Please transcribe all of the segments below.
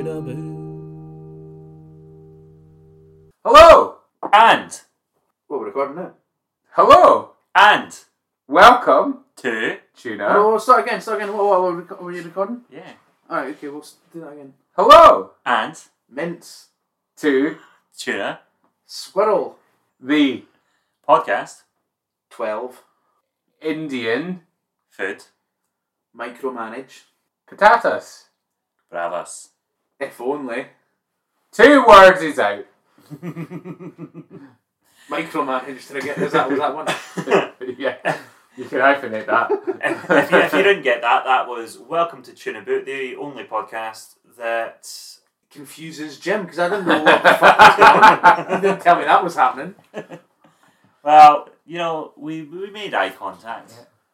Tuna Hello! And What we're recording now? Hello! and Welcome, two. Tuna. Oh, start again. Start again. What, what, what, what were you recording? Yeah. All right. Okay. We'll s- do that again. Hello And Mince, to tuna squirrel, the podcast twelve, Indian food micromanage. potatoes. bravas. If only Two words is out. micromanage. Did I get? Is that was that one? yeah, you can hyphenate that. if, if you, if you didn't get that, that was Welcome to Tuna Boot, the only podcast that. Confuses Jim because I didn't know what the fuck was going on. He didn't tell me that was happening. Well, you know, we, we made eye contact.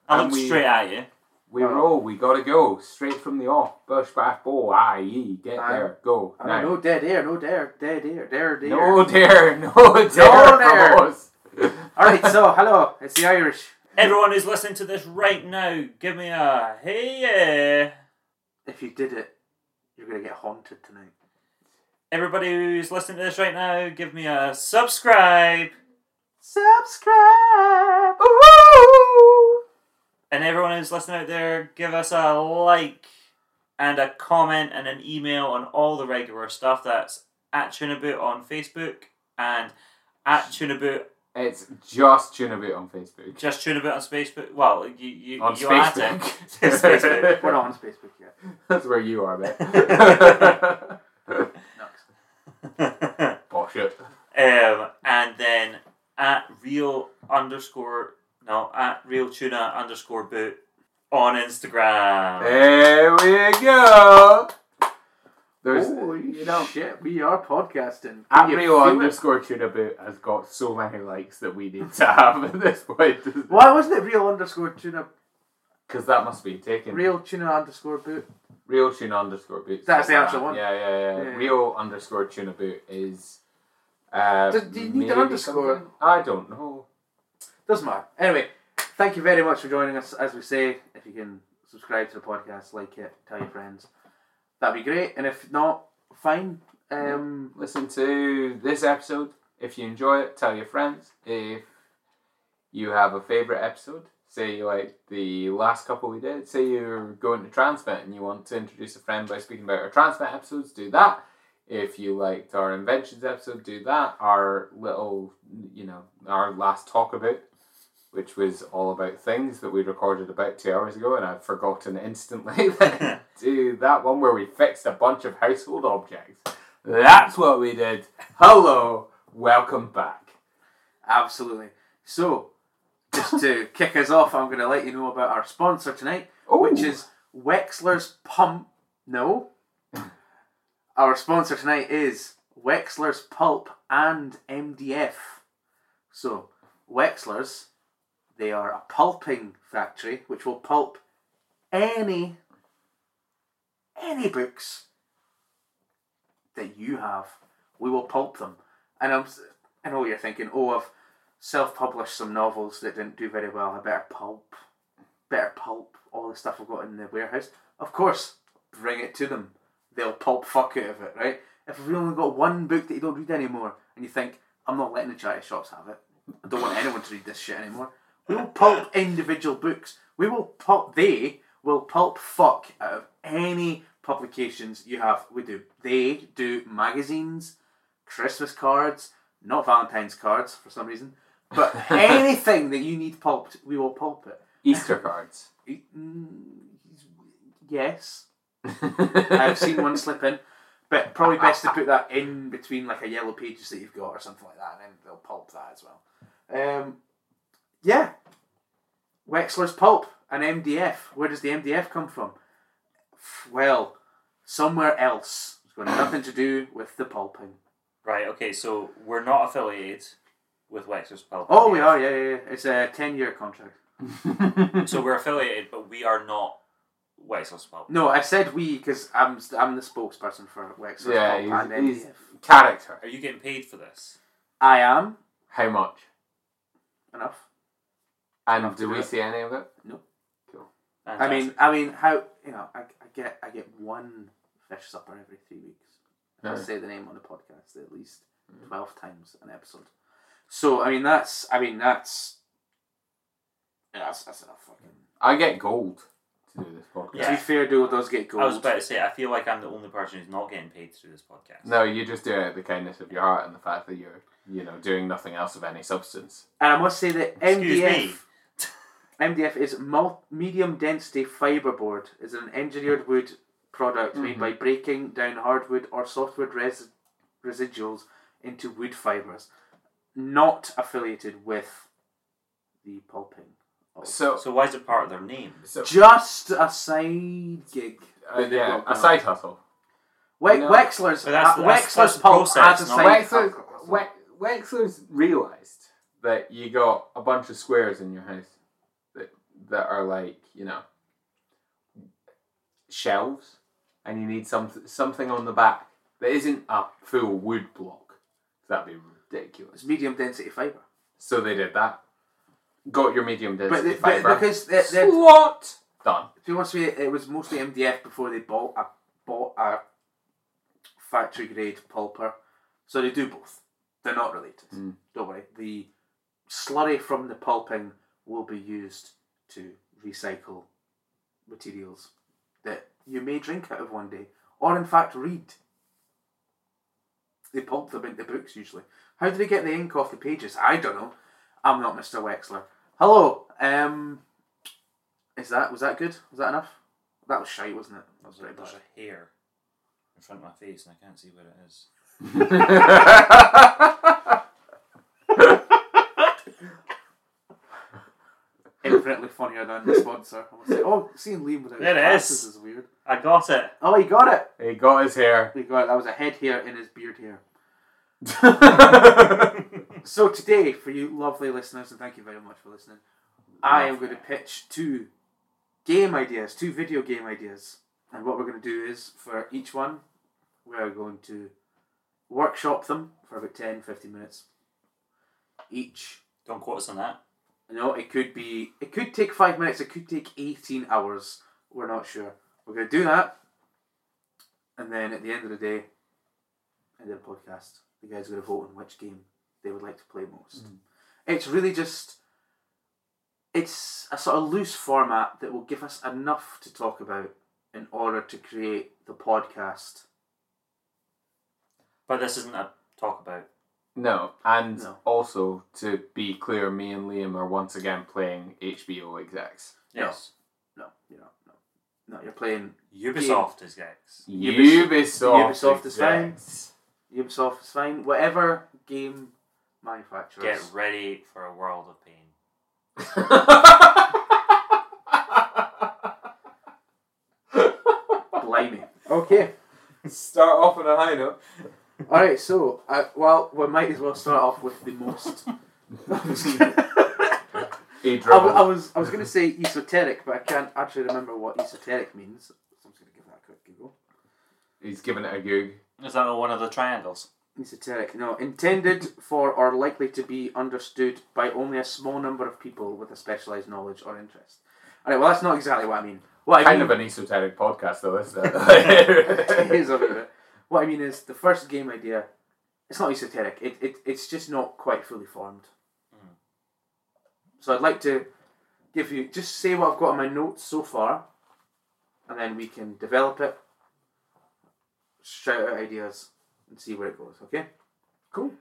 I And looked we- straight at you. We oh. roll, we gotta go. Straight from the off. Bush back bow, I.E. Get Aye. there, go. Oh, Now. no dead air, no dare, dead air, dare, dare. No dare, no dare, dare. from. All right, so hello, it's the Irish. Everyone who's listening to this right now, give me a hey yeah. If you did it, you're gonna get haunted tonight. Everybody who's listening to this right now, give me a subscribe. Subscribe. Ooh. And everyone who's listening out there, give us a like and a comment and an email on all the regular stuff. That's at Tunaboot on Facebook and at Tunaboot, It's just Tunaboot on Facebook. just Tunaboot on Facebook. Well, you, you, On you at Facebook. it. It's Facebook. We're not on Facebook yet. That's where you are, mate. Next. Bullshit. um, and then at real underscore, no, at real tuna underscore boot on Instagram. There we go. There's, Holy you know, shit, we are podcasting. at Can you real feel it? underscore tuna boot has got so many likes that we need to have at this point. Why wasn't it real underscore tuna? Because that must be taken. Real tuna underscore boot. Real tuna underscore boot. That's the something actual that. one? Yeah, yeah, yeah. Yeah. Real underscore tuna boot is. Uh, Does- do you need an maybe underscore? something? I don't know. Doesn't matter. Anyway, thank you very much for joining us. As we say, if you can subscribe to the podcast, like it, tell your friends, that'd be great. And if not, fine. Um, Listen to this episode. If you enjoy it, tell your friends. If you have a favourite episode, say like the last couple we did, say you're going to Transmit and you want to introduce a friend by speaking about our Transmit episodes, do that. If you liked our Inventions episode, do that. Our little, you know, our last talk about, which was all about things that we recorded about two hours ago and I've forgotten instantly. do that one where we fixed a bunch of household objects. That's what we did. Hello, welcome back. absolutely. So, just to kick us off, I'm going to let you know about our sponsor tonight, Ooh. which is Wexler's Pump. No. Our sponsor tonight is Wexler's Pulp and MDF. So, Wexler's, they are a pulping factory which will pulp any any books that you have. We will pulp them. And I'm, I know you're thinking, oh, I've self-published some novels that didn't do very well. I better pulp, better pulp all the stuff I've got in the warehouse. Of course, bring it to them. They'll pulp fuck out of it, right? If we've only got one book that you don't read anymore, and you think, I'm not letting the charity shops have it. I don't want anyone to read this shit anymore. We will pulp individual books. We will pulp. They will pulp fuck out of any publications you have. We do. They do magazines, Christmas cards, not Valentine's cards for some reason, but anything that you need pulped, we will pulp it. Easter cards. Mm, Yes, I've seen one slip in, but probably best to put that in between like a yellow pages that you've got or something like that, and then they'll pulp that as well. Um, yeah, Wexler's pulp and MDF. Where does the MDF come from? Well, somewhere else. It's got nothing to do with the pulping. Right, okay, so we're not affiliated with Wexler's Pulp. Oh, we are. Yeah, yeah, yeah. It's a ten-year contract. So we're affiliated, but we are not Wexler's Pulp. No, I said we because I'm I'm the spokesperson for Wexler's yeah, pulp and he's, he's character. Are you getting paid for this? I am How much? enough. And do do we see any of it? No. Cool. I mean, I mean, how you know? I, I get I get one fish supper every three weeks. Yeah. I hmm. say the name on the podcast at least hmm. twelve times an episode. So I mean that's I mean that's yeah, that's, that's enough fucking. I get gold to do this podcast. Yeah. To be fair, Duo does get gold. I was about to say, I feel like I'm the only person who's not getting paid through this podcast. No, you just do it out of the kindness of your heart and the fact that you're, you know, doing nothing else of any substance. And I must say that Excuse MDF me. MDF is mul- medium density fiberboard. It's an engineered wood product made Mhm. by breaking down hardwood or softwood res- residuals into wood fibers, not affiliated with the pulping. of- So, So why is it part of their name? so just a side gig. uh, yeah, a going side hustle. We- No. Wexler's But that's- uh, that's- Wexler's that's pulp process, has a side Wexler, hustle. We- Wexler's realised that you got a bunch of squares in your house that, are like, you know, shelves, and you need some, something on the back that isn't a full wood block. That'd be ridiculous. It's medium density fiber. So they did that. Got your medium But, density the, fiber. because they, they, what? Done. to be honest with you, it was mostly MDF before they bought a bought a factory grade pulper. So they do both. They're not related. Mm. Don't worry. The slurry from the pulping will be used to recycle materials that you may drink out of one day, or in fact read. They pulp them into books usually. How do they get the ink off the pages? I don't know. I'm not Mr. Wexler. Hello. Um, is that was that good? Was that enough? That was shite, wasn't it? That was There's, a, there's bad. a hair in front of my face and I can't see where it is. Infinitely funnier than the sponsor. I must say. Oh, seeing Liam without his There it glasses is. is weird. I got it. Oh, he got it. he got his hair. He got it. That was a head hair in his beard hair. So today, for you lovely listeners, and thank you very much for listening, I am going to pitch two game ideas, two video game ideas. And what we're going to do is, for each one, we're going to workshop them for about 10, 15 minutes each. Don't quote us on that. You know, it could be, it could take five minutes, it could take 18 hours. We're not sure. We're going to do that. And then at the end of the day, end of the podcast, the guys are going to vote on which game they would like to play most. Mm. It's really just, it's a sort of loose format that will give us enough to talk about in order to create the podcast. But this isn't a talk about. No, and No. also to be clear, me and Liam are once again playing HBO execs. Yes. No, you're not. No, no, you're playing Ubisoft is Gex. Ubisoft. Ubisoft is fine. execs. Ubisoft is fine. Whatever game manufacturers. Get ready for a world of pain. Blimey. Okay. Start off on a high note. All right. So, uh, well, we might as well start off with the most. I was, I was, going to say esoteric, but I can't actually remember what esoteric means. So I'm just going to give that a quick Google. He's giving it a goog. Is that one of the triangles? Esoteric, no, intended for or likely to be understood by only a small number of people with a specialized knowledge or interest. All right. Well, that's not exactly what I mean. What I Kind mean, of an esoteric podcast, though, isn't it it? is a bit. What I mean is the first game idea. It's not esoteric. It, it it's just not quite fully formed. Mhm. So I'd like to give you just say what I've got in my notes so far, and then we can develop it, shout out ideas, and see where it goes. Okay. Cool.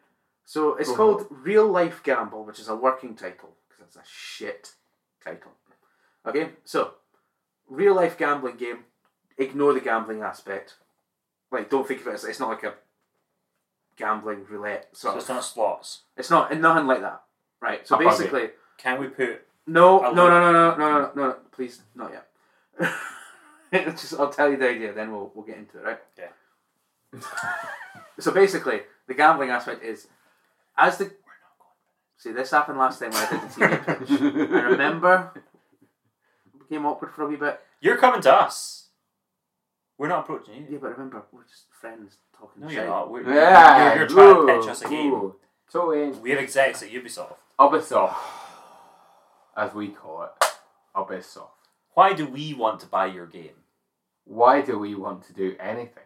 So it's Go called Real Life Gamble, which is a working title because it's a shit title. Okay, so real life gambling game. Ignore the gambling aspect. Like, don't think of it as it's not like a gambling roulette So it's not slots. It's not nothing like that. Right. So basically, Can we put no, no, no, no, no, no, no, no, no, please, not yet. Just, I'll tell you the idea, then we'll we'll get into it, right? Yeah. so basically, the gambling aspect is as the see this happened last time when I did the TV pitch. I remember it became awkward for a wee bit. You're coming to us. We're not approaching you. Yeah, but remember we're just friends talking No, shit. you're not. We're, Yeah, you're, you're trying to pitch us a game. ooh. Totally. We're execs at Ubisoft. Ubisoft, as we call it. Ubisoft. Why do we want to buy your game? why do we want to do anything?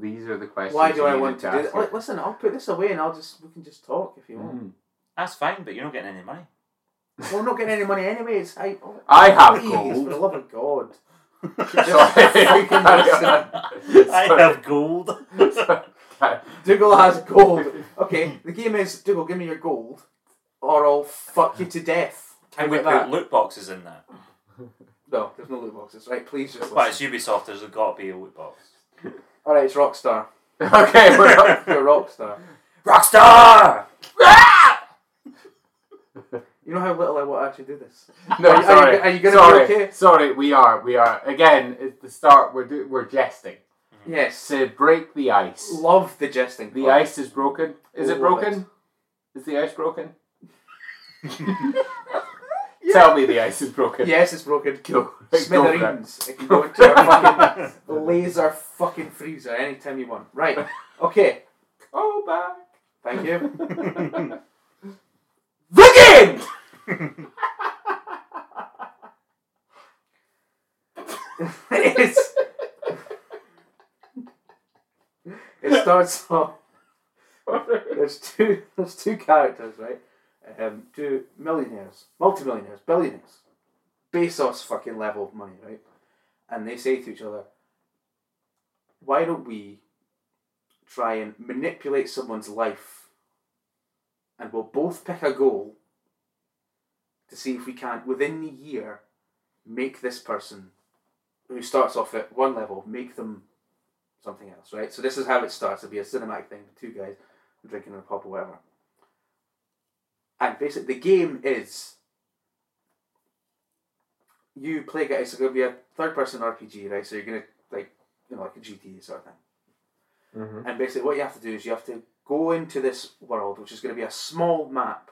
These are the questions. Why do you I want to do ask that? Listen, I'll put this away and I'll just we can just talk if you want. Mm. That's fine, but you're not getting any money. Well, I'm not getting any money anyways. I, oh, I have please, gold. For the love of God. Sorry. I have gold. Dougal has gold. Okay, the game is Dougal, give me your gold, or I'll fuck you to death. Can How we put that? loot boxes in there? No, there's no loot boxes. Right, please just. But it's Listen. Ubisoft, there's got to be a loot box. All right, it's Rockstar. okay, we're not. You're Rockstar. Rockstar! Ah! You know how little I want to actually do this. No, Are you- are you- sorry. are you gonna be sorry, okay? Sorry, we are. We are. Again, at the start, we're do, we're jesting mm-hmm. Yes. to break the ice. Love the jesting. The part. ice is broken. Is it broken? Is the ice broken? Tell me the ice is broken. Yes, it's broken. Go, go for it. It can go into a fucking laser fucking freezer anytime you want. Right. Okay. Go back. Thank you. The game. It's, it starts off. There's two. There's two characters, right? Um, two millionaires, multimillionaires, billionaires, Bezos fucking level of money, right? And they say to each other, "Why don't we try and manipulate someone's life, and we'll both pick a goal to see if we can within the year make this person who starts off at one level make them something else, right? So this is how it starts. It'll be a cinematic thing, two guys drinking in a pub or whatever. And basically, the game is you play guys. It's going to be a third-person RPG, right? So you're going to like you know like a GTA sort of thing. Mhm. And basically, what you have to do is you have to go into this world, which is going to be a small map,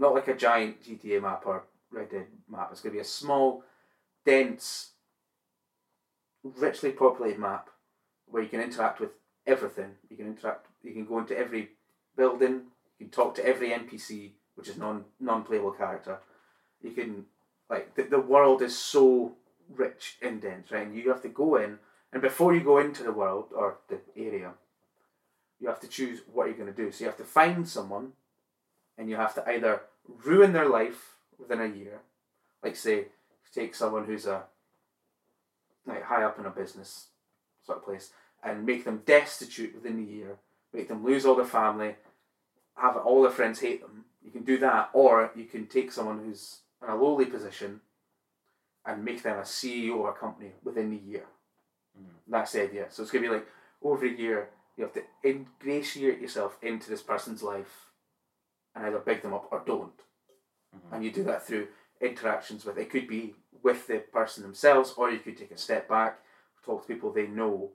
not like a giant GTA map or Red Dead map. It's going to be a small, dense, richly populated map where you can interact with everything. You can interact. You can go into every building. You can talk to every NPC, which is non non playable character. You can like the, the world is so rich and dense, right? And you have to go in, and before you go into the world or the area, you have to choose what you're going to do. So you have to find someone, and you have to either ruin their life within a year, like say, take someone who's a like high up in a business sort of place, and make them destitute within a year, make them lose all their family, have all their friends hate them. You can do that, or you can take someone who's in a lowly position and make them a CEO of a company within the year. Mm. That's the idea. So it's going to be like over a year, you have to ingratiate yourself into this person's life and either big them up or don't. Mm-hmm. And you do that through interactions with it could be with the person themselves, or you could take a step back, talk to people they know,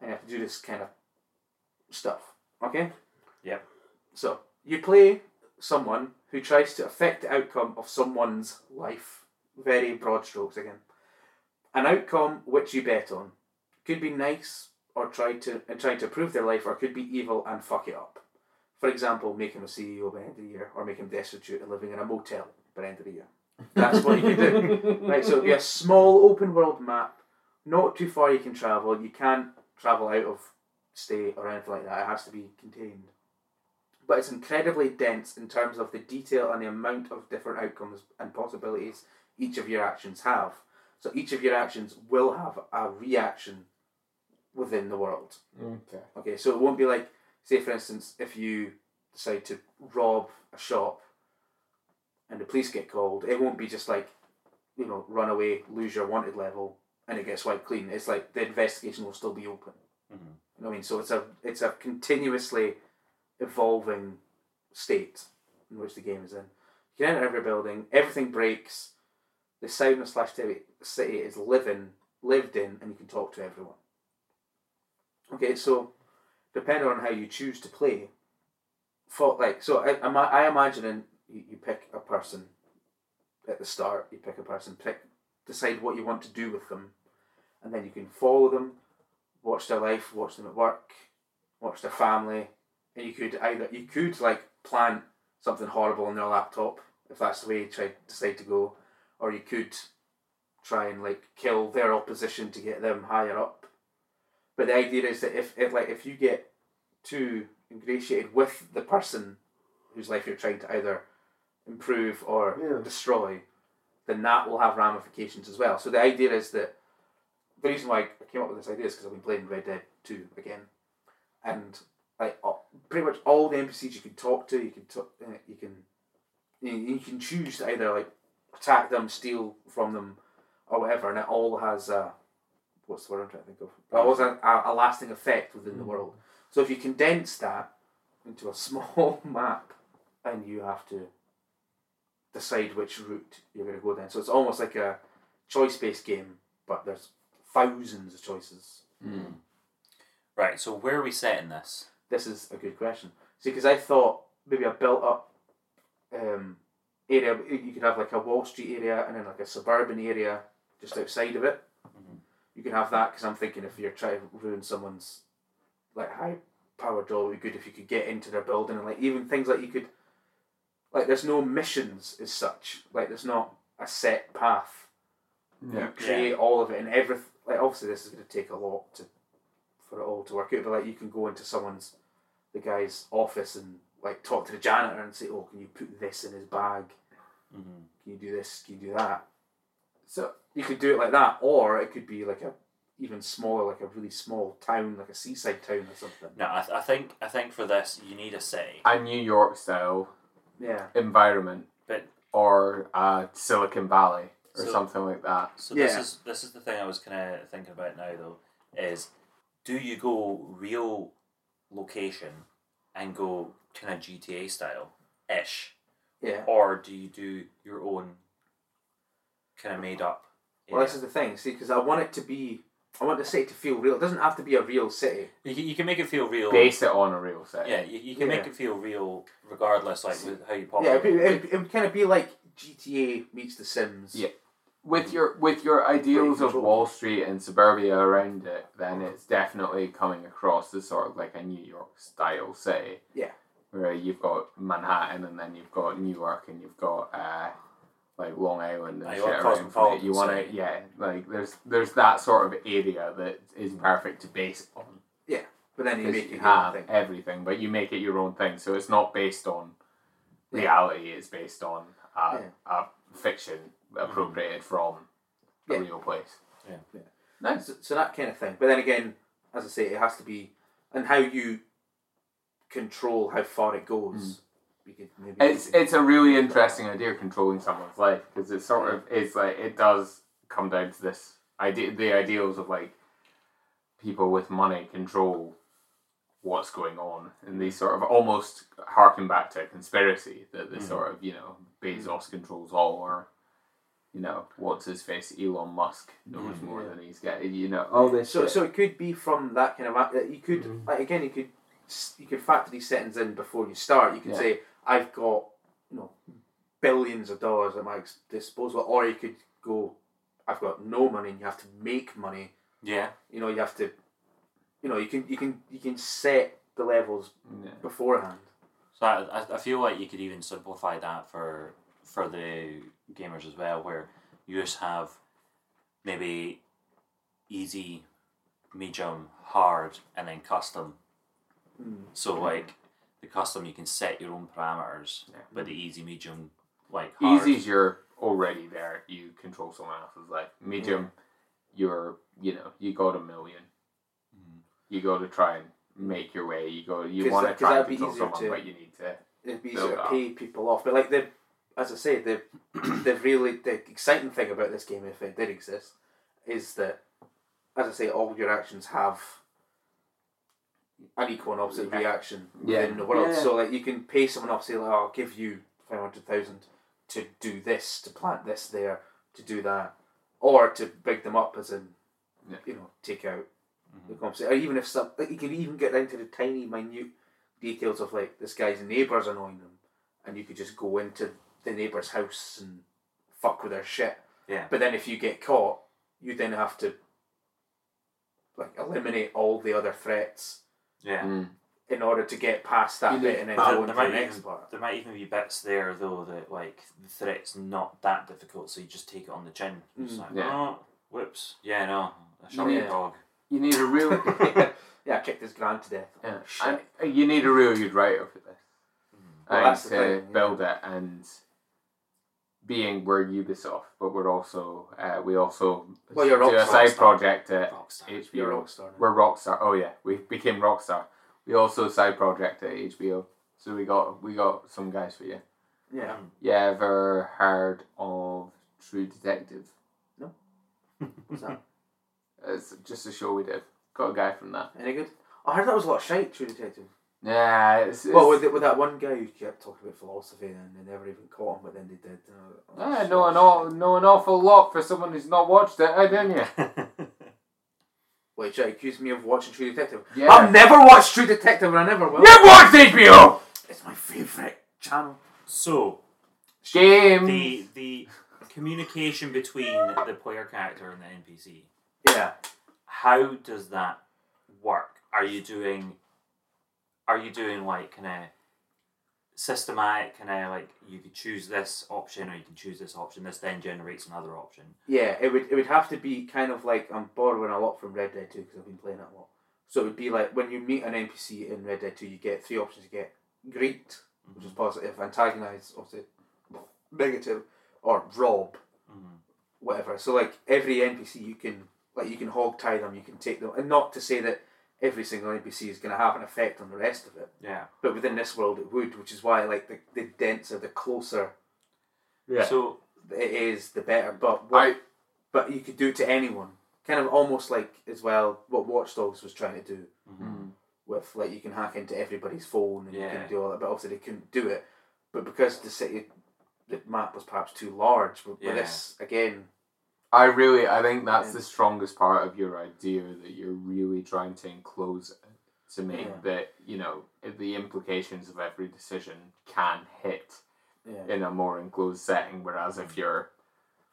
and you have to do this kind of stuff. Okay? Yep. So you play someone who tries to affect the outcome of someone's life. Very broad strokes again. An outcome which you bet on. Could be nice or try to and trying to improve their life, or could be evil and fuck it up. For example, make him a CEO by the end of the year, or make him destitute and living in a motel by the end of the year. That's what you can do. Right, so it'll be a small open world map, not too far you can travel. You can't travel out of state or anything like that. It has to be contained. But it's incredibly dense in terms of the detail and the amount of different outcomes and possibilities each of your actions have. So each of your actions will have a reaction within the world. Mm. Okay. Okay, so it won't be like, say, for instance, if you decide to rob a shop and the police get called, it won't be just like, you know, run away, lose your wanted level, and it gets wiped clean. It's like the investigation will still be open. Mhm. You know what I mean? So it's a it's a continuously evolving state in which the game is in. You can enter every building, everything breaks. The sound of slash city is living, lived in, and you can talk to everyone. Okay, so depending on how you choose to play, for like so, I, I'm I imagining you, you pick a person at the start. You pick a person, pick decide what you want to do with them, and then you can follow them, watch their life, watch them at work, watch their family, and you could either you could like plan something horrible on their laptop if that's the way you try decide to go, or you could try and like kill their opposition to get them higher up. But the idea is that if, if like if you get too ingratiated with the person whose life you're trying to either improve or Yeah. destroy, then that will have ramifications as well. So the idea is that the reason why I came up with this idea is because I've been playing Red Dead Two again, and like pretty much all the NPCs you can talk to, you can talk, uh, you can you, you can choose to either like attack them, steal from them, or whatever, and it all has a what's the word I'm trying to think of? It was a, a, a lasting effect within the world. So if you condense that into a small map, and you have to decide which route you're going to go down. So it's almost like a choice based game, but there's thousands of choices. Mm. Right. So where are we setting this? This is a good question. See, because I thought maybe a built up um, area, you could have like a Wall Street area and then like a suburban area just outside of it. You can have that because I'm thinking if you're trying to ruin someone's like high powered job, it would be good if you could get into their building and like even things like you could like there's no missions as such. Like there's not a set path. Yeah. You create all of it and everything. Like obviously this is going to take a lot to for it all to work out. But like you can go into someone's the guy's office and like talk to the janitor and say, "Oh, can you put this in his bag? Mm-hmm. Can you do this? Can you do that?" So You could do it like that, or it could be like a even smaller, like a really small town, like a seaside town or something. No, I, th- I think I think for this you need a city. a New York style Yeah, environment, But- or uh, Silicon Valley or So- something like that. So this is this is the thing I was kind of thinking about now though is do you go real location and go kind of GTA style ish, yeah. or do you do your own kind of made up? Well, this is the thing. See, because I want it to be, I want the city to feel real. It doesn't have to be a real city. You, can- you can make it feel real. Base it on a real city. Yeah, you, you can make it feel real regardless, like with how you pop Yeah, it. it, it, it would kind of be like GTA meets The Sims. Yeah. With your with your ideals of. Wall Street and suburbia around it, then it's definitely coming across as sort of like a New York style city. Yeah. Where you've got Manhattan and then you've got New York and you've got uh, like Long Island and you shit want around from it. You want to yeah, like there's there's that sort of area that is perfect to base it on. But then you 'Cause make you it your own have thing. everything, but you make it your own thing. So it's not based on Yeah. reality. It's based on a, Yeah. a fiction appropriated mm. from a Yeah. real place. Yeah. Yeah. Nice. So, so that kind of thing. But then again, as I say, it has to be, and how you control how far it goes. We maybe. It's it's a really interesting idea controlling someone's life because it sort of is like it does come down to this idea the ideals of like people with money control what's going on and they sort of almost harken back to a conspiracy that the Mhm. sort of you know Bezos controls all or you know what's his face Elon Musk knows Mhm. more than he's getting you know all this so shit. so it could be from that kind of you could Mhm. like again you could you could factor these settings in before you start. You could Yeah. say I've got you know billions of dollars at my disposal, or you could go I've got no money and you have to make money. Yeah, You know you have to you know you can you can you can set the levels yeah. beforehand. so I, I- I feel like you could even simplify that for for the gamers as well, where you just have maybe easy, medium, hard, and then custom. Mm. So like the custom, you can set your own parameters, Yeah. but the easy, medium, like hard. Easy's you're already there. You control someone else's life. Medium, you're you know you got a million. Mhm. You got to try and make your way. You go. You want to try and be control someone, to- but you need to. it'd be Build easier to pay people off. But like the, as I say, the the really the exciting thing about this game, if it did exist, is that, as I say, all your actions have an equal and opposite Yeah. reaction Yeah. within the world. Yeah. So like you can pay someone off, say, like, oh, I'll give you five hundred thousand to do this, to plant this there, to do that, or to big them up as in, Yeah. you know, take out the Mhm. conversation. Or even if some, like, you can even get down to the tiny, minute details of like this guy's neighbours annoying them, and you could just go into the neighbour's house and fuck with their shit. Yeah. But then if you get caught, you then have to like eliminate all the other threats Yeah. Mm. in order to get past that You bit and then go there into the might next even- part. There might even be bits there though that like the threat's not that difficult, so you just take it on the chin. It's Mm. like, Yeah. oh, whoops, yeah, no, a You sharp dog. You need a real yeah, I kicked his grand to death. yeah, Shit. and you need a real good writer for this. Well, and that's the to thing, yeah. build it and being we're Ubisoft, but we're also uh, we also Well, you're do a Rockstar. side project at Rockstar. You're HBO. rockstar. now. We're Rockstar. Oh yeah, we became Rockstar. We also side project at HBO. So we got we got some guys for you. Yeah. Mm. You ever heard of True Detective? No. What's that? It's just a show we did. Got a guy from that. Any good? I heard that was a lot of shite, True Detective. Yeah, it's, it's Well, with, with that one guy who kept talking about philosophy and they never even caught him, but then they did. Uh, I know an, aw- know an awful lot for someone who's not watched it, eh, didn't you? Wait, should I accuse me of watching True Detective? Yeah. I've never watched True Detective and I never will. You've watched HBO! It's my favourite channel. so James! the the communication between the player character and the NPC. Yeah. How does that work? Are you doing are you doing like kind of systematic kind of like you could choose this option or you can choose this option this then generates another option Yeah, it would it would have to be kind of like I'm borrowing a lot from Red Dead 2 because I've been playing it a lot. So it would be like when you meet an NPC in Red Dead 2, you get three options. You get greet, which is positive, antagonize, obviously negative, or rob, Mhm. whatever. So like every NPC, you can like you can hog tie them, you can take them, and not to say that every single NPC is going to have an effect on the rest of it, yeah but within this world it would, which is why like the the denser, the closer yeah. so it is, the better. But what, I, but you could do it to anyone. Kind of almost like as well what Watch Dogs was trying to do mhm. with like you can hack into everybody's phone and you can do all that. But obviously they couldn't do it. But because the city, the map was perhaps too large. But Yeah. with this again, I really, I think that's the strongest part of your idea that you're really trying to enclose to make Yeah. that, you know, the implications of every decision can hit yeah, in a more enclosed setting. Whereas if you're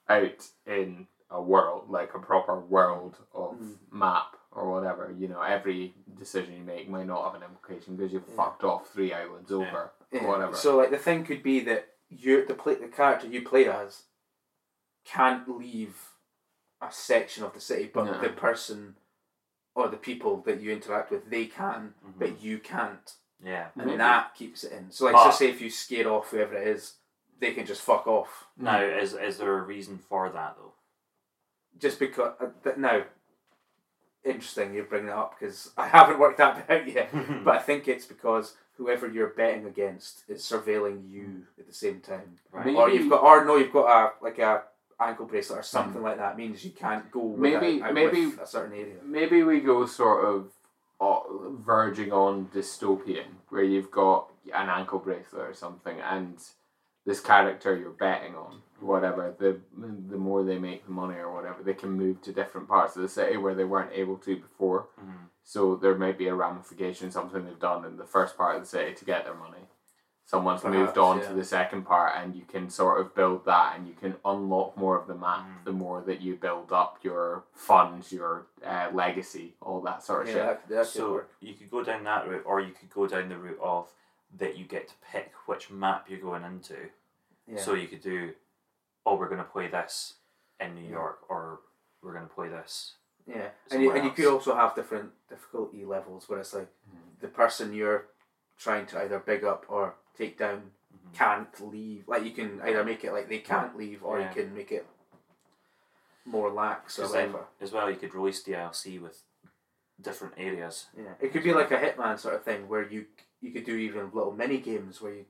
out in a world, like a proper world of Mm. map or whatever, you know, every decision you make might not have an implication because you've Yeah. fucked off three islands over yeah. or whatever. So like the thing could be that you the play, the character you play as can't leave a section of the city, but No. the person or the people that you interact with they can, Mhm. but you can't. yeah and Maybe. that keeps it in. So, like, But- just say if you scare off whoever it is, they can just fuck off. now is is there a reason for that though Just because. Uh, th- now, interesting you bring that up because I haven't worked that bit out yet. But I think it's because whoever you're betting against is surveilling you at the same time, right Maybe- or you've got, or no, you've got a like a ankle bracelet or something like that. Means you can't go Maybe- without, out maybe- with a certain area. maybe we go sort of uh, verging on dystopian, where you've got an ankle bracelet or something, and this character you're betting on, whatever, the the more they make the money or whatever, they can move to different parts of the city where they weren't able to before. Mhm. So there might be a ramification, something they've done in the first part of the city to get their money. Someone's moved on yeah. to the second part, and you can sort of build that, and you can unlock more of the map Mm. the more that you build up your funds, your uh, legacy, all that sort of Yeah, shit. that, that so work. you could go down that route or you could go down the route of that you get to pick which map you're going into Yeah. So you could do, oh, we're going to play this in New Yeah. York, or we're going to play this. Yeah, and you, somewhere and you could also have different difficulty levels where it's like the person you're trying to either big up or take down Mhm. can't leave. Like you can either make it like they can't leave, or Yeah. you can make it more lax or 'Cause then, whatever. as well, you could release DLC with different areas. Yeah, it could be like a Hitman sort of thing where you you could do even little mini games where you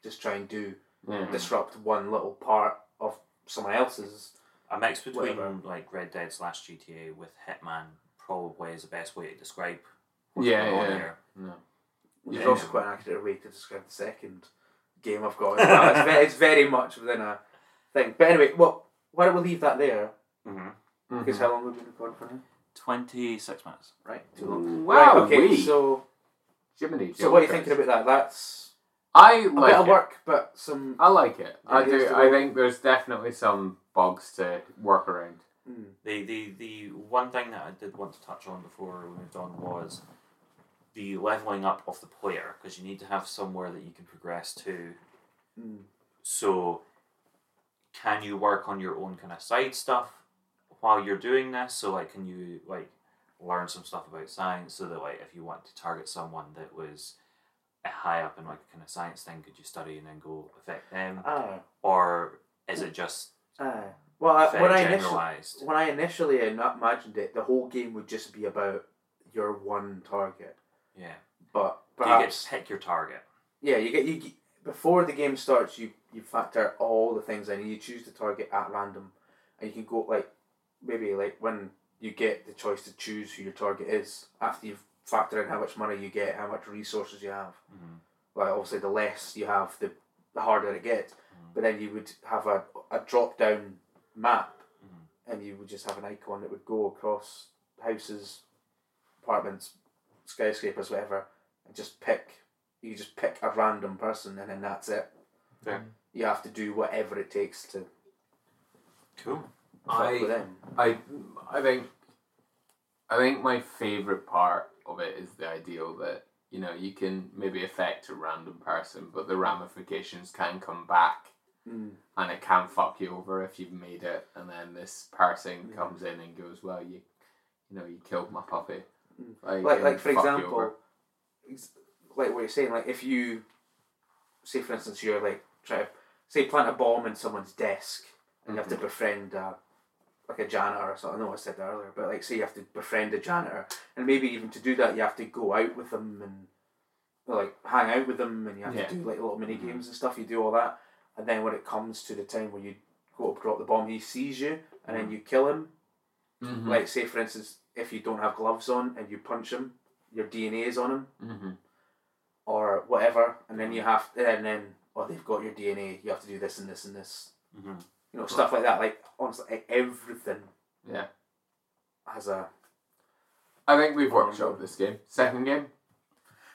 just try and do Yeah. disrupt one little part of someone else's. A mix between Whatever. like Red Dead slash GTA with Hitman probably is the best way to describe what's Yeah, going on yeah. here. No. Which is Yeah. also quite an accurate way to describe the second game I've got. well. it's, very, it's very much within a thing. But anyway, well, why don't we leave that there? Mm-hmm. Because how long have we been recording for now? 26 minutes. Right, too long. Wow, right, okay, we. so Jiminy so what are you thinking about that? That's I a like bit of it. work, but some. I like it. I do. I think there's definitely some bugs to work around. Mm, The, the, the one thing that I did want to touch on before we moved on was the leveling up of the player because you need to have somewhere that you can progress to. Mm. So, can you work on your own kind of side stuff while you're doing this? So, like, can you like learn some stuff about science so that like if you want to target someone that was uh, high up in like a kind of science thing, could you study and then go affect them, Aye. or is it just Aye. Well, I, when I initially when I initially imagined it, the whole game would just be about your one target. Yeah. But Do you get to pick your target? yeah, you get you get- before the game starts. You you factor all the things in. and You choose the target at random, and you can go like maybe like when you get the choice to choose who your target is after you've factored in how much money you get, how much resources you have. Mhm. Like obviously, the less you have, the the harder it gets. But then you would have a, a drop down map, Mhm. and you would just have an icon that would go across houses, apartments, skyscrapers, whatever, and just pick. You just pick a random person, and then that's it. Fair. You have to do whatever it takes to Cool. fuck with I, them. I, I think, I think my favorite part of it is the ideal that you know you can maybe affect a random person, but the ramifications can come back Mm. and it can fuck you over if you've made it, and then this person Yeah. comes in and goes, "Well, you, you know, you killed my puppy." Like, Like, like for example, ex- like what you're saying, like if you say, for instance, you're like try to say plant a bomb in someone's desk, and you have to befriend uh, like a janitor or something. I know I said that earlier, but like say you have to befriend a janitor, and maybe even to do that you have to go out with them and like hang out with them, and you have Yeah. to do like little mini games and stuff. You do all that, and then when it comes to the time where you go to drop the bomb, he sees you, and then you kill him. Mhm. Like say for instance, if you don't have gloves on and you punch him, your DNA is on him Mhm. or whatever, and then you have and then oh they've got your DNA, you have to do this and this and this, Mm-hmm. you know stuff like that. Like honestly, everything Yeah. has a. I think we've Oh, workshopped this game. Second game?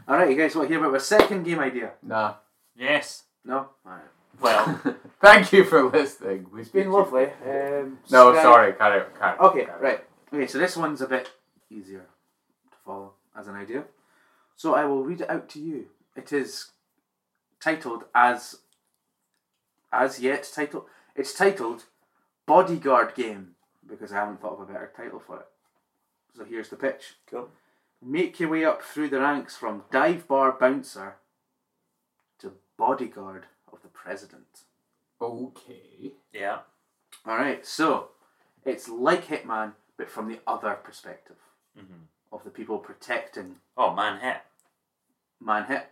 All right, you guys want to hear about my second game idea? Nah. Yes. No. All right. Well, Thank you for listening. We It's been lovely. Um, No, Sky- sorry, carry on. Carry on, Okay, carry on. right. Okay, so this one's a bit easier to follow as an idea. So I will read it out to you. It is titled as as yet titled. It's titled Bodyguard Game because I haven't thought of a better title for it. So here's the pitch. Cool. Make your way up through the ranks from dive bar bouncer to bodyguard of the president. Okay. yeah. All right, so it's like Hitman, but from the other perspective Mm-hmm. of the people protecting Oh, man, hit. Manhit.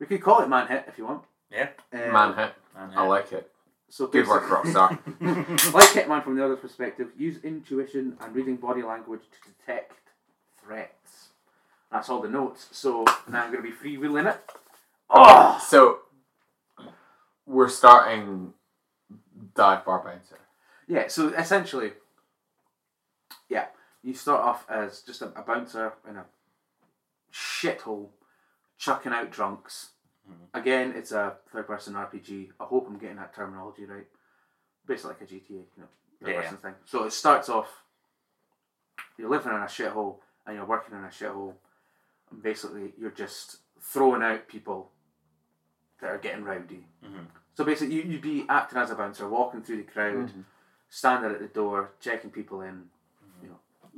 We could call it Manhit if you want. Yeah. Um, Man hit. Man hit. I like it. So Good work, basically- Rockstar. like Hitman from the other perspective, use intuition and reading body language to detect threats. That's all the notes. So now I'm going to be freewheeling it. Oh! So, we're starting dive bar bouncer. Yeah, so essentially, yeah, you start off as just a, a bouncer in a shithole, chucking out drunks. Again, it's a third person RPG. I hope I'm getting that terminology right. Basically, like a GTA, you know, third Yeah, person thing. So it starts off, you're living in a shithole and you're working in a shithole, and basically you're just throwing out people that are getting rowdy. Mhm. So basically, you, you'd be acting as a bouncer, walking through the crowd, Mhm. standing at the door, checking people in, you know, all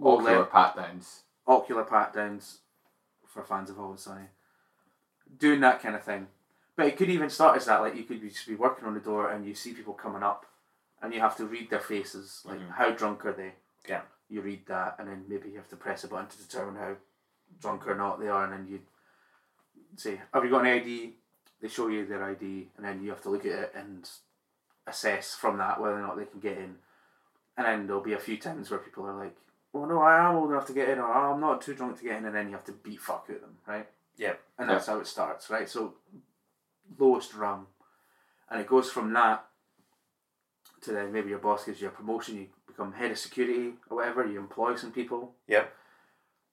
Ocular the pat downs. ocular pat downs for fans of Always Sunny, doing that kind of thing. But it could even start as that, like you could be, just be working on the door and you see people coming up, and you have to read their faces, like Mhm. how drunk are they? Yeah. You read that, and then maybe you have to press a button to determine how drunk or not they are, and then you say, "Have you got an ID?" They show you their ID, and then you have to look at it and assess from that whether or not they can get in. And then there'll be a few times where people are like, "Well, no, I am old enough to get in," or "Oh, "I'm not too drunk to get in," and then you have to beat fuck at them, right? Yep. And that's how it starts, right? So lowest rung, and it goes from that to then maybe your boss gives you a promotion, you become head of security or whatever, you employ some people, Yep.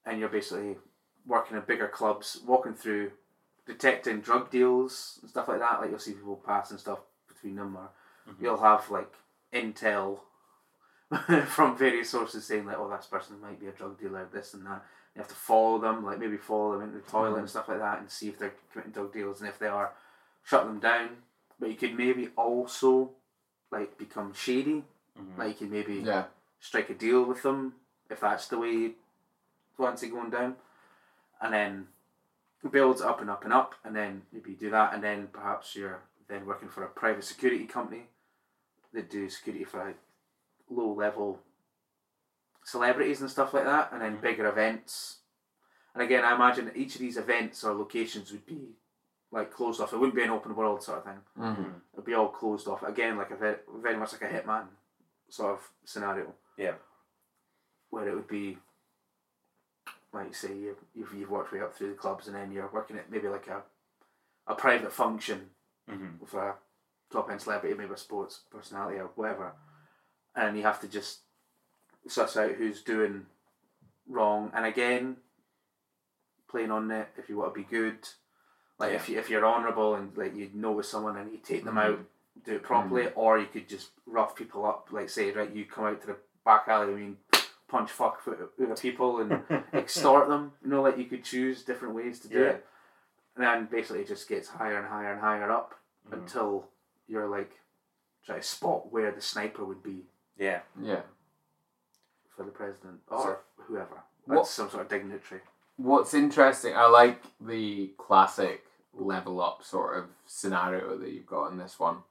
and you're basically working in bigger clubs, walking through, detecting drug deals and stuff like that. Like you'll see people passing stuff between them, or mm-hmm. you'll have like intel from various sources saying like, "Oh, this person might be a drug dealer," this and that, You have to follow them, like maybe follow them into the toilet Mhm. and stuff like that, and see if they're committing drug deals, and if they are, shut them down. But you could maybe also like become shady. Mhm. Like you could maybe Yeah. strike a deal with them if that's the way you fancy going down, and then builds up and up and up, and then maybe do that, and then perhaps you're then working for a private security company that do security for low level celebrities and stuff like that, and then Mhm. bigger events. And again, I imagine that each of these events or locations would be like closed off. It wouldn't be an open world sort of thing. Mm-hmm. It'd be all closed off. Again, like a very, very much like a hitman sort of scenario. Yeah. Where it would be, like you say, you, you've, you've worked way up through the clubs and then you're working at maybe like a, a private function Mhm. with a top end celebrity, maybe a sports personality or whatever. And you have to just suss out who's doing wrong. And again, playing on it if you want to be good. Like if you if you're honourable and like you know with someone and you take them Mhm. out, do it properly, or you could just rough people up. Like say, right, you come out to the back alley, I mean, punch fuck people and extort them. You know, like you could choose different ways to do Yeah. it. And then basically it just gets higher and higher and higher up Mhm. until you're like trying to spot where the sniper would be Yeah. Yeah. for the president or So- whoever. What- some sort of dignitary. What's interesting, I like the classic level up sort of scenario that you've got in this one.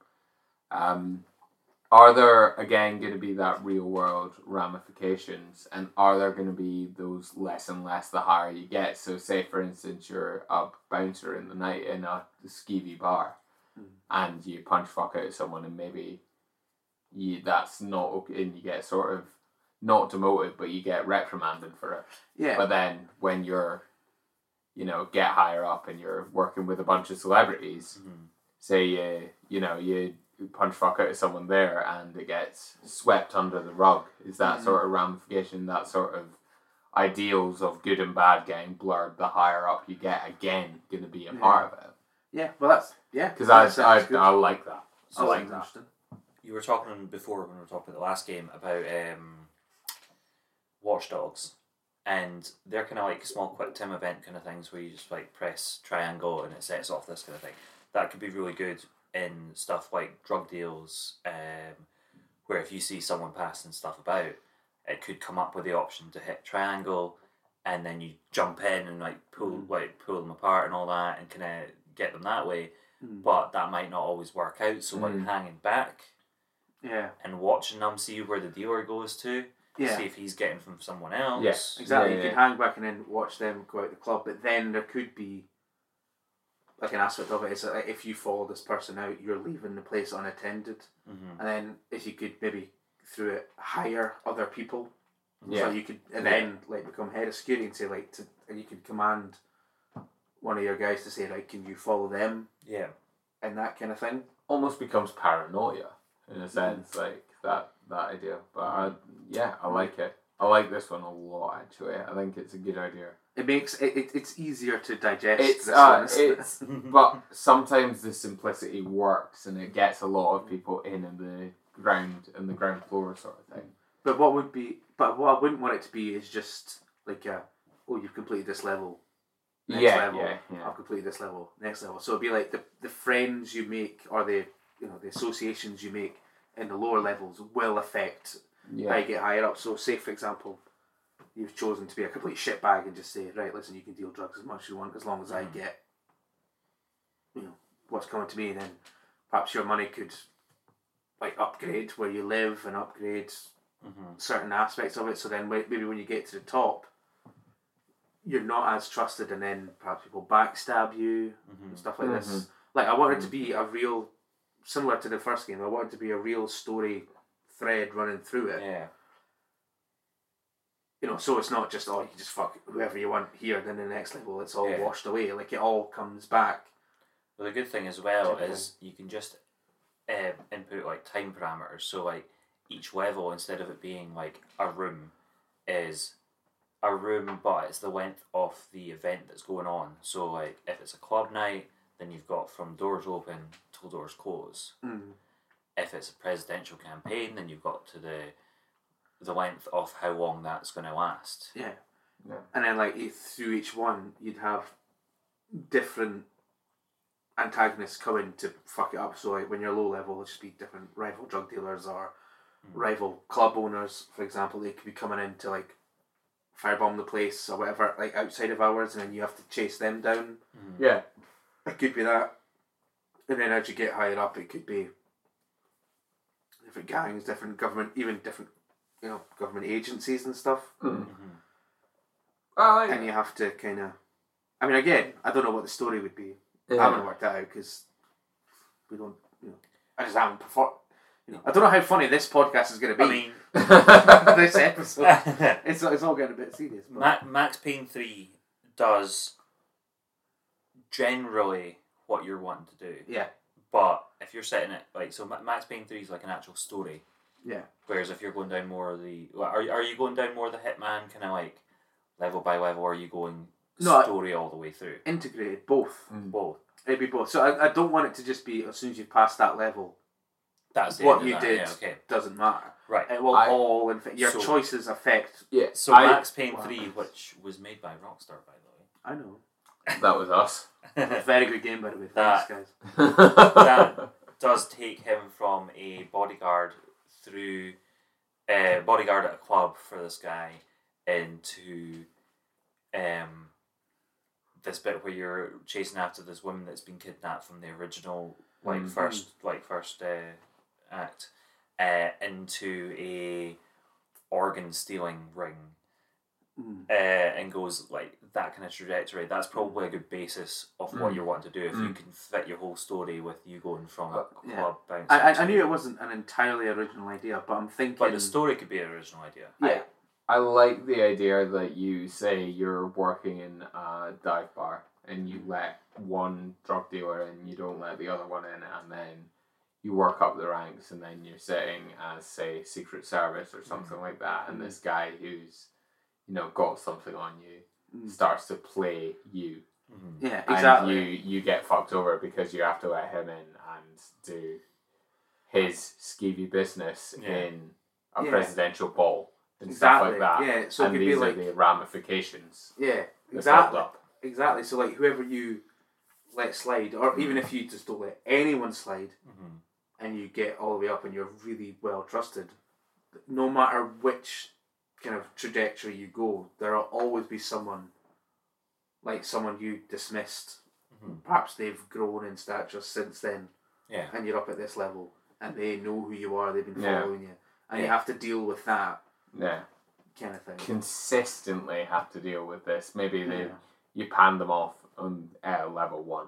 Um, are there again going to be that real world ramifications, and are there going to be those less and less the higher you get? So, say for instance, you're a bouncer in the night in a skeevy bar, Mm. and you punch fuck out someone, and maybe you that's not okay, and you get sort of not demoted, but you get reprimanded for it. Yeah. But then when you're, you know, get higher up and you're working with a bunch of celebrities, Mhm. say you, you know, you punch fuck out of someone there and it gets swept under the rug. Is that Mhm. sort of ramification, that sort of ideals of good and bad getting blurred the higher up you get again going to be a Yeah. part of it? yeah. Well, that's yeah. Because I, I. I like that. I like that. You were talking before when we were talking about the last game about um, Watch Dogs, and they're kind of like small quick time event kind of things where you just like press triangle and it sets off this kind of thing. That could be really good in stuff like drug deals, um, where if you see someone passing stuff about, it could come up with the option to hit triangle, and then you jump in and like pull Mhm. like pull them apart and all that, and kind of get them that way. Mm. But that might not always work out. So like Mm. hanging back Yeah. and watching them see where the dealer goes to, Yeah. see if he's getting from someone else. Yes. Exactly. Yeah, you yeah, could hang back and then watch them go out the club, but then there could be like an aspect of it is that if you follow this person out, you're leaving the place unattended, hmm and then if you could maybe through it hire other people, Yeah. so you could and then like become head of security and say like to and you could command one of your guys to say like can you follow them Yeah. and that kind of thing. Almost becomes paranoia in a sense, like that that idea. But I, yeah, I like it. I like this one a lot actually. I think it's a good idea. It makes it, it it's easier to digest. It's this uh, one, it? it's but sometimes the simplicity works and it gets a lot of people in in the ground in the ground floor sort of thing. But what would be? But what I wouldn't want it to be is just like a, oh, you've completed this level. Next yeah, level. yeah, yeah. I've completed this level. Next level. So it'd be like the the friends you make or the you know the associations you make in the lower levels will affect how Yeah. you get higher up. So say for example, you've chosen to be a complete shitbag and just say, right, listen, you can deal drugs as much as you want as long as I Mhm. get, you know, what's coming to me. and Then perhaps your money could like upgrade where you live and upgrade hmm certain aspects of it. So then maybe when you get to the top, you're not as trusted, and then perhaps people backstab you hmm and stuff like this. Mhm. Like I want it to be a real, similar to the first game. I want it to be a real story thread running through it. Yeah. You know, so it's not just oh you just fuck whoever you want here, then the next level it's all Yeah. washed away. Like it all comes back. Well, the good thing as well is you can just um, input like time parameters. So like each level, instead of it being like a room, is a room, but it's the length of the event that's going on. So like if it's a club night, then you've got from doors open doors close. Mm. If it's a presidential campaign, then you've got to the the length of how long that's going to last. Yeah. Yeah. And then like through each one, you'd have different antagonists coming to fuck it up. So like when you're low level, it'll just be different rival drug dealers or rival club owners, for example. They could be coming in to like firebomb the place or whatever, like outside of hours, and then you have to chase them down. Yeah. It could be that. And then as you get higher up, it could be different gangs, different government, even different, you know, government agencies and stuff. Mm. I like And you have to kind of. I mean, again, I don't know what the story would be. I haven't worked that out because we don't, you know, I just haven't performed. You know, I don't know how funny this podcast is going to be. I mean, this episode, it's it's all getting a bit serious. But Max Payne 3 does generally what you're wanting to do. yeah, But if you're setting it, like, so Max Payne 3 is like an actual story. yeah, Whereas if you're going down more of the. Are, are you going down more of the Hitman kind of like level by level, or are you going No, I- story all the way through? integrated both. Mm. Both. It'd be both. So I, I don't want it to just be as soon as you pass that level, That's the what end of you that, did Yeah, okay. doesn't matter. Right. It will I- all in your So- choices affect. yeah. So I- Max Payne Wow. 3, which was made by Rockstar, by the way. I know. That was us. A very good game by the way. That- Thanks, guys. that does take him from a bodyguard through a bodyguard at a club for this guy into um this bit where you're chasing after this woman that's been kidnapped from the original like Mhm. first like first uh, act uh, into a organ stealing ring Mm. uh, and goes like that kind of trajectory. That's probably a good basis of what Mm. you're wanting to do if you Mm. can fit your whole story with you going from a Uh, yeah. club bouncing. I, I, I knew it wasn't an entirely original idea, but I'm thinking. but the story could be an original idea. yeah, I like the idea that you say you're working in a dive bar and you let one drug dealer in, you don't let the other one in, and then you work up the ranks, and then you're sitting as say Secret Service or something like that, and this guy who's you know got something on you Mm. starts to play you, Mhm. yeah, and exactly. you you get fucked over because you have to let him in and do his skeevy business Yeah. in a Yeah. presidential ball and exactly. stuff like that Yeah, so it and could be these like are the ramifications yeah, exactly, up. exactly. So like whoever you let slide, or even if you just don't let anyone slide, Mhm. and you get all the way up and you're really well trusted, no matter which kind of trajectory you go, there'll always be someone like someone you dismissed. Mhm. Perhaps they've grown in stature since then, Yeah. and you're up at this level, and they know who you are. They've been Yeah. following you, and you have to deal with that Yeah, kind of thing. consistently have to deal with this. Maybe they Yeah. you pan them off on uh, level one,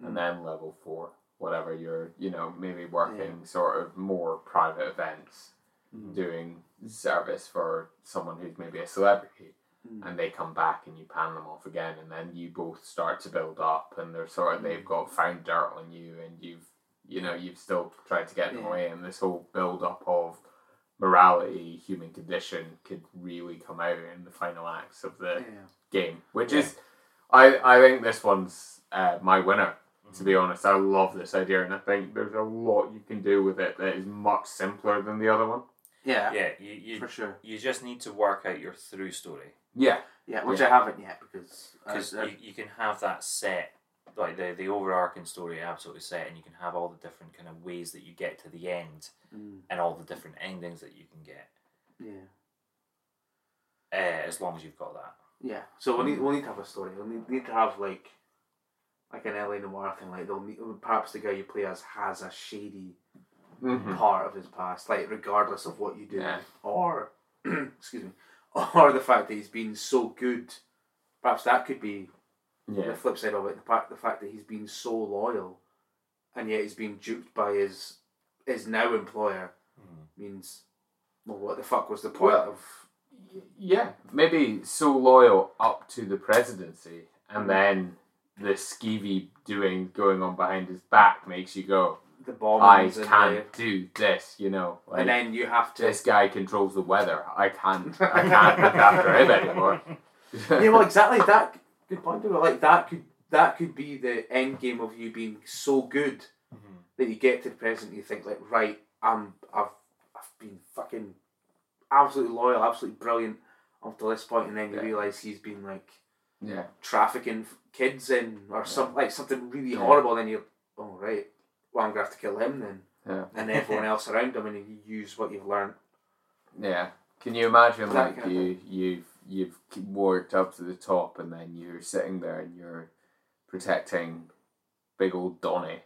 Mm. and then level four, whatever. You're you know maybe working sort of more private events, Mm. doing service for someone who's maybe a celebrity. Mm. and they come back and you pan them off again and then you both start to build up and they're sort of Mm. they've got found dirt on you and you've you know you've still tried to get them Yeah. away and this whole build up of morality human condition could really come out in the final acts of the Yeah. game which Yeah. is I, I think this one's uh, my winner to Mm-hmm. be honest I love this idea and I think there's a lot you can do with it that is much simpler than the other one Yeah, Yeah. You you, for sure. you just need to work out your through story yeah Yeah, which Yeah. I haven't yet because because I- I- you, you can have that set like the the overarching story absolutely set, and you can have all the different kind of ways that you get to the end Mm, and all the different endings that you can get yeah. uh, as long as you've got that. Yeah, so we'll need we'll need to have a story. We'll need, need to have like like an LA Noire thing. Like they'll need, perhaps the guy you play as has a shady Mhm. part of his past, like regardless of what you do, Yeah. or excuse me, or the fact that he's been so good. Perhaps that could be yeah the flip side of it. The fact the fact that he's been so loyal, and yet he's been duped by his his now employer means. Well, what the fuck was the point Well- of? Yeah, maybe so loyal up to the presidency, and Mm. then the skeevy doing going on behind his back makes you go, The I bombings can't the, do this, you know. Like and then you have to this guy controls the weather. I can't, I can't look after him anymore. yeah, well, exactly that. Good point. Though. Like that could that could be the end game of you being so good mm-hmm. that you get to the president. You think like, right, I'm I've I've been fucking absolutely loyal, absolutely brilliant. up to this point, and then you Yeah. realise he's been like Yeah. trafficking kids in or some like something really Yeah. horrible. Then you, oh right, well I'm gonna have to kill him then, Yeah. and everyone else around him, and you use what you've learned. Yeah. Can you imagine That like you you've you've worked up to the top and then you're sitting there and you're protecting big old Donny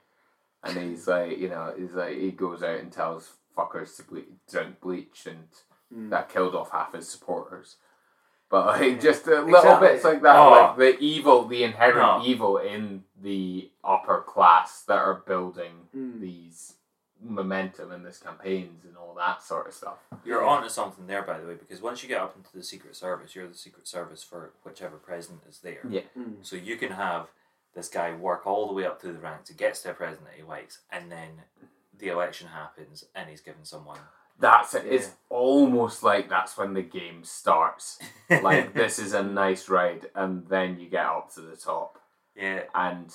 and he's like you know he's like he goes out and tells fuckers to ble- drink bleach and Mm. that killed off half his supporters. But like just a little Exactly. bits like that, Oh. like the evil, the inherent No. evil in the upper class that are building Mm. these momentum in this campaigns and all that sort of stuff. You're Yeah. onto something there, by the way, because once you get up into the Secret Service, you're the Secret Service for whichever president is there. Yeah. Mm. So you can have this guy work all the way up through the ranks, he gets to a president he likes, and then the election happens and he's given someone. That's it. It's almost like that's when the game starts. Like this is a nice ride, and then you get up to the top, yeah. and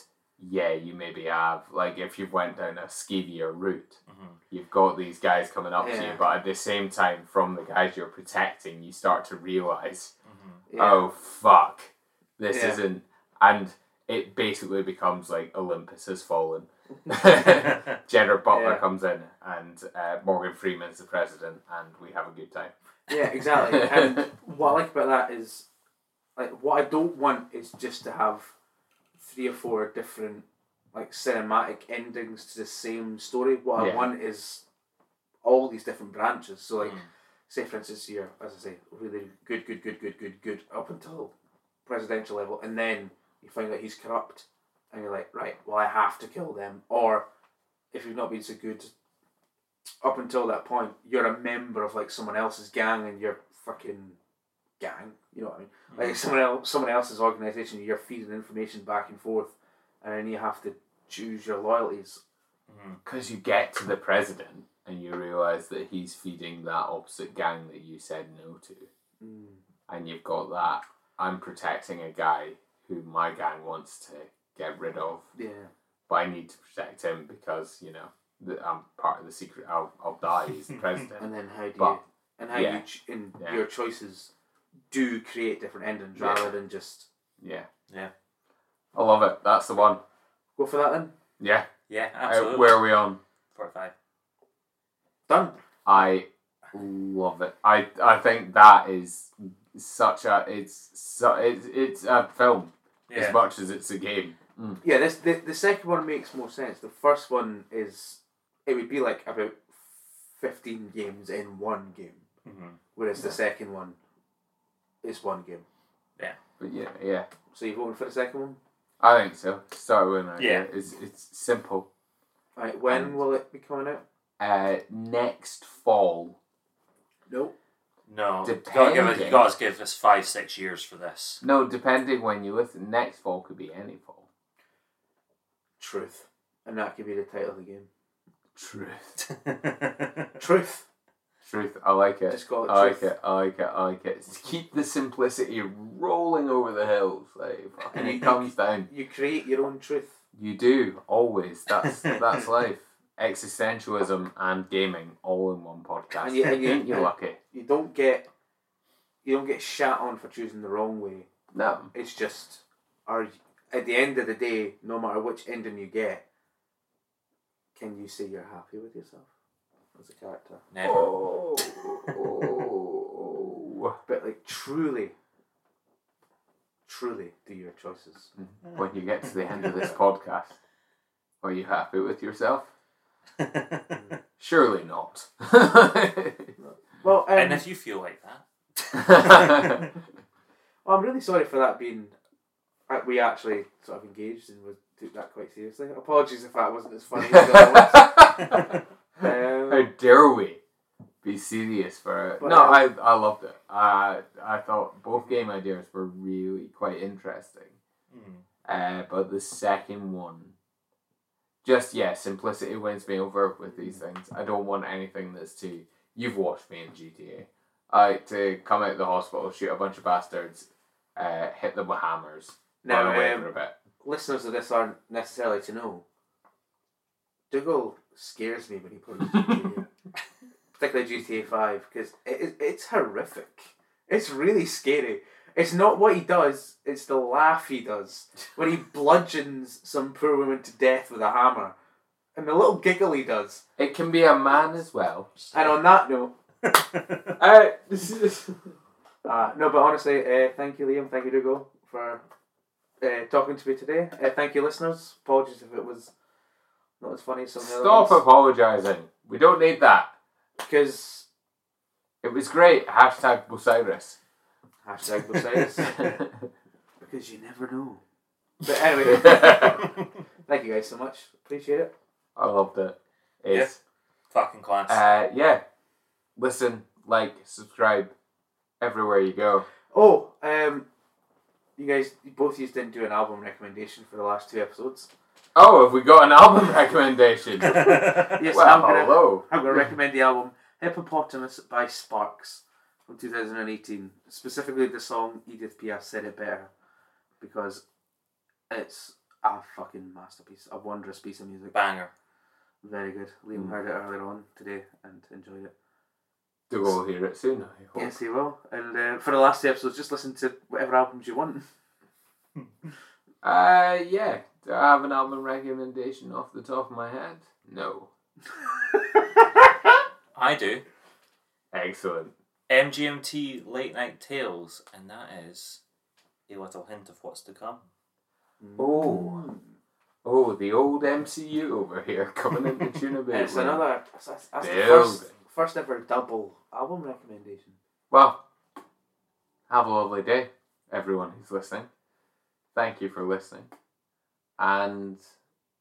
yeah, you maybe have like if you've went down a skeevier route, Mhm. you've got these guys coming up to you, but at the same time, from the guys you're protecting, you start to realize, Mhm. Yeah. oh fuck, this Yeah. isn't, and it basically becomes like Olympus has fallen. Gerard Butler Yeah. comes in, and uh, Morgan Freeman's the president, and we have a good time. Yeah, exactly. and what I like about that is, like, what I don't want is just to have three or four different, like, cinematic endings to the same story. What Yeah. I want is all these different branches. So, like, Mm. say for instance, you're, as I say, really good, good, good, good, good, good, up until presidential level, and then you find out he's corrupt, and you're like, right, well, I have to kill them. Or if you've not been so good up until that point, you're a member of like someone else's gang, and you're fucking gang. You know what I mean? Like someone else, someone else's organization, you're feeding information back and forth, and then you have to choose your loyalties. Because you get to the president and you realise that he's feeding that opposite gang that you said no to. Mm. And you've got that, I'm protecting a guy who my gang wants to get rid of, Yeah. but I need to protect him because, you know, that I'm part of the secret, I'll, I'll die, he's the president. And then how do But- you and how yeah. you ch- in Yeah. your choices do create different endings Yeah. rather than just yeah. Yeah. I love it. That's the one. go for that then. Yeah. Yeah, Uh, absolutely. where are we on? 45. Done. I love it. I I think that is such a it's so it's it's a film Yeah. as much as it's a game. Mm. Yeah, this the, the second one makes more sense. The first one is it would be like about fifteen games in one game, Mhm. whereas the second one is one game. Yeah. But yeah, yeah, So you voting for the second one? I think so. Start with an idea. Yeah. It's it's simple. Right, when And- will it be coming out? Uh, next fall. Nope. No, you gotta, give us, you Depending. gotta give us five, six years for this. No, depending when you listen. Next fall could be any fall. Truth. And that could be the title of the game. Truth. Truth. Truth. I like it. Just call it I like truth. it. I like it. I like it. Just keep the simplicity rolling over the hills. Like fucking it comes down. You create your own truth. You do always. That's that's life. Existentialism and gaming all in one podcast. And you- and you- Ain't you lucky? You don't get you don't get shat on for choosing the wrong way. No. It's just are at the end of the day, no matter which ending you get, can you say you're happy with yourself as a character? Never. Oh. oh. But like truly, truly do your choices. When you get to the end of this podcast, are you happy with yourself? Surely not. Well, um, and if you feel like that, well, I'm really sorry for that being. Uh, We actually sort of engaged and we took that quite seriously. Apologies if that wasn't as funny as the other How ones. Um, dare we be serious for it? No, uh, I I loved it. I I thought both game ideas were really quite interesting. Mm. Uh, but the second one, just yeah, simplicity wins me over with these things. I don't want anything that's too. You've watched me in GTA. I like to come out of the hospital, shoot a bunch of bastards, uh, hit them with hammers, now, um, listeners of this aren't necessarily to know. Dougal scares me when he plays GTA, particularly GTA Five, because it, it, it's horrific. It's really scary. It's not what he does, it's the laugh he does. When he bludgeons some poor woman to death with a hammer. And the little giggle he does. It can be a man as well. And on that note, Uh, uh, no, but honestly, uh, thank you, Liam. Thank you, Dougal, for uh, talking to me today. Uh, thank you, listeners. Apologies if it was not as funny as some of the Stop apologising. We don't need that. Because It was great. Hashtag Bucyrus. hashtag Bucyrus. because you never know. But anyway, thank you guys so much. Appreciate it. I loved it. It's, Fucking class. uh, yeah. Listen, like, subscribe everywhere you go. Oh, um, you guys, both of you didn't do an album recommendation for the last two episodes. Oh, have we got an album recommendation? Yes, well, I'm gonna, hello. I'm gonna recommend the album Hippopotamus by Sparks from 2018. Specifically, the song Edith Piaf said it better because it's a fucking masterpiece, a wondrous piece of music. Banger. Very good. Liam Mm. heard it earlier on today and enjoyed it. Do we'll hear it soon, Yes, he will. And uh, for the last two episodes, just listen to whatever albums you want. Uh, yeah. Do I have an album recommendation off the top of my head? No. I do. Excellent. MGMT Late Night Tales, and that is a little hint of what's to come. Oh. Oh, the old MCU over here coming into tune a bit. It's another. That's, that's the first, first ever double album recommendation. Well, have a lovely day, everyone who's listening. Thank you for listening. And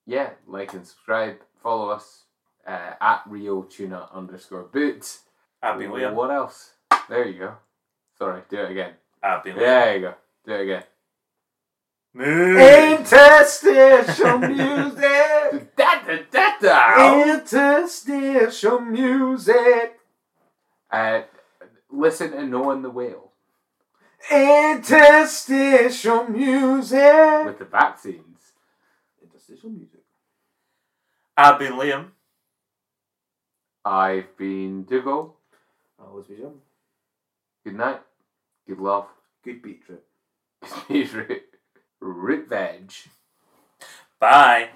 yeah, like and subscribe. Follow us uh, at Rio Tuna underscore boots. I've been Liam. What else? There you go. Sorry, do it again. I've been Liam. There you go. Do it again. Moo. Interstitial music. Da, da, da, da. Interstitial music. Uh, listen to Knowing the Whale Interstitial music. with the vaccines. Interstitial music. I've been Liam. I've been Dougal. Always be Jim. Good night. Good love. Good beat trip. He's root, root veg. Bye.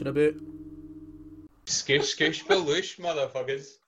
Tuna boot. Skoosh, skoosh, baloosh, motherfuckers.